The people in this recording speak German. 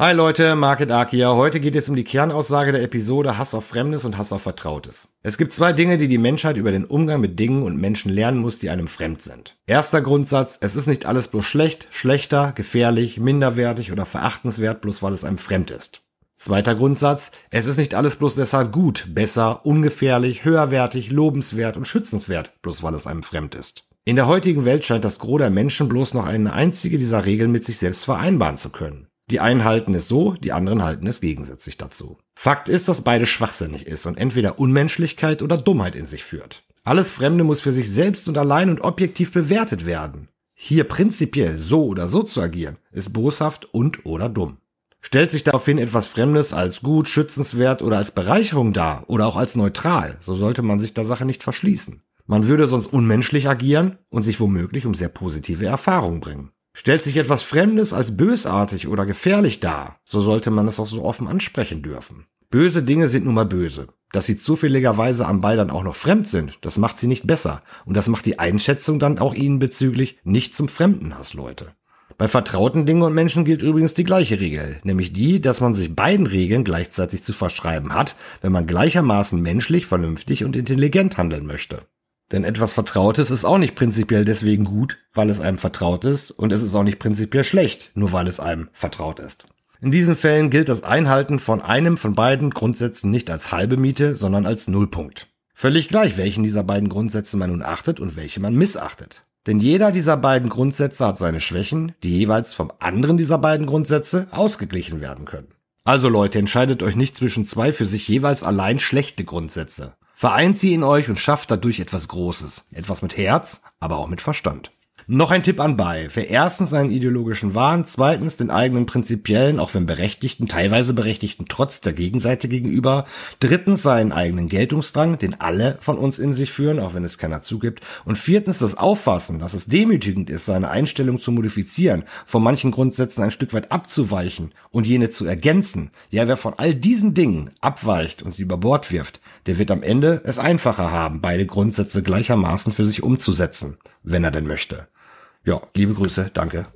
Hi Leute, Market Ark hier. Heute geht es um die Kernaussage der Episode Hass auf Fremdes und Hass auf Vertrautes. Es gibt zwei Dinge, die die Menschheit über den Umgang mit Dingen und Menschen lernen muss, die einem fremd sind. Erster Grundsatz, es ist nicht alles bloß schlecht, schlechter, gefährlich, minderwertig oder verachtenswert, bloß weil es einem fremd ist. Zweiter Grundsatz, es ist nicht alles bloß deshalb gut, besser, ungefährlich, höherwertig, lobenswert und schützenswert, bloß weil es einem fremd ist. In der heutigen Welt scheint das Gros der Menschen bloß noch eine einzige dieser Regeln mit sich selbst vereinbaren zu können. Die einen halten es so, die anderen halten es gegensätzlich dazu. Fakt ist, dass beides schwachsinnig ist und entweder Unmenschlichkeit oder Dummheit in sich führt. Alles Fremde muss für sich selbst und allein und objektiv bewertet werden. Hier prinzipiell so oder so zu agieren, ist boshaft und oder dumm. Stellt sich daraufhin etwas Fremdes als gut, schützenswert oder als Bereicherung dar oder auch als neutral, so sollte man sich der Sache nicht verschließen. Man würde sonst unmenschlich agieren und sich womöglich um sehr positive Erfahrungen bringen. Stellt sich etwas Fremdes als bösartig oder gefährlich dar, so sollte man es auch so offen ansprechen dürfen. Böse Dinge sind nun mal böse. Dass sie zufälligerweise am Ball dann auch noch fremd sind, das macht sie nicht besser. Und das macht die Einschätzung dann auch ihnen bezüglich nicht zum Fremdenhass, Leute. Bei vertrauten Dingen und Menschen gilt übrigens die gleiche Regel, nämlich die, dass man sich beiden Regeln gleichzeitig zu verschreiben hat, wenn man gleichermaßen menschlich, vernünftig und intelligent handeln möchte. Denn etwas Vertrautes ist auch nicht prinzipiell deswegen gut, weil es einem vertraut ist, und es ist auch nicht prinzipiell schlecht, nur weil es einem vertraut ist. In diesen Fällen gilt das Einhalten von einem von beiden Grundsätzen nicht als halbe Miete, sondern als Nullpunkt. Völlig gleich, welchen dieser beiden Grundsätze man nun achtet und welche man missachtet. Denn jeder dieser beiden Grundsätze hat seine Schwächen, die jeweils vom anderen dieser beiden Grundsätze ausgeglichen werden können. Also Leute, entscheidet euch nicht zwischen zwei für sich jeweils allein schlechte Grundsätze. Vereint sie in euch und schafft dadurch etwas Großes. Etwas mit Herz, aber auch mit Verstand. Noch ein Tipp anbei. Wer erstens seinen ideologischen Wahn, zweitens den eigenen prinzipiellen, auch wenn berechtigten, teilweise berechtigten Trotz der Gegenseite gegenüber, drittens seinen eigenen Geltungsdrang, den alle von uns in sich führen, auch wenn es keiner zugibt, und viertens das Auffassen, dass es demütigend ist, seine Einstellung zu modifizieren, von manchen Grundsätzen ein Stück weit abzuweichen und jene zu ergänzen. Ja, wer von all diesen Dingen abweicht und sie über Bord wirft, der wird am Ende es einfacher haben, beide Grundsätze gleichermaßen für sich umzusetzen, wenn er denn möchte. Ja, liebe Grüße, danke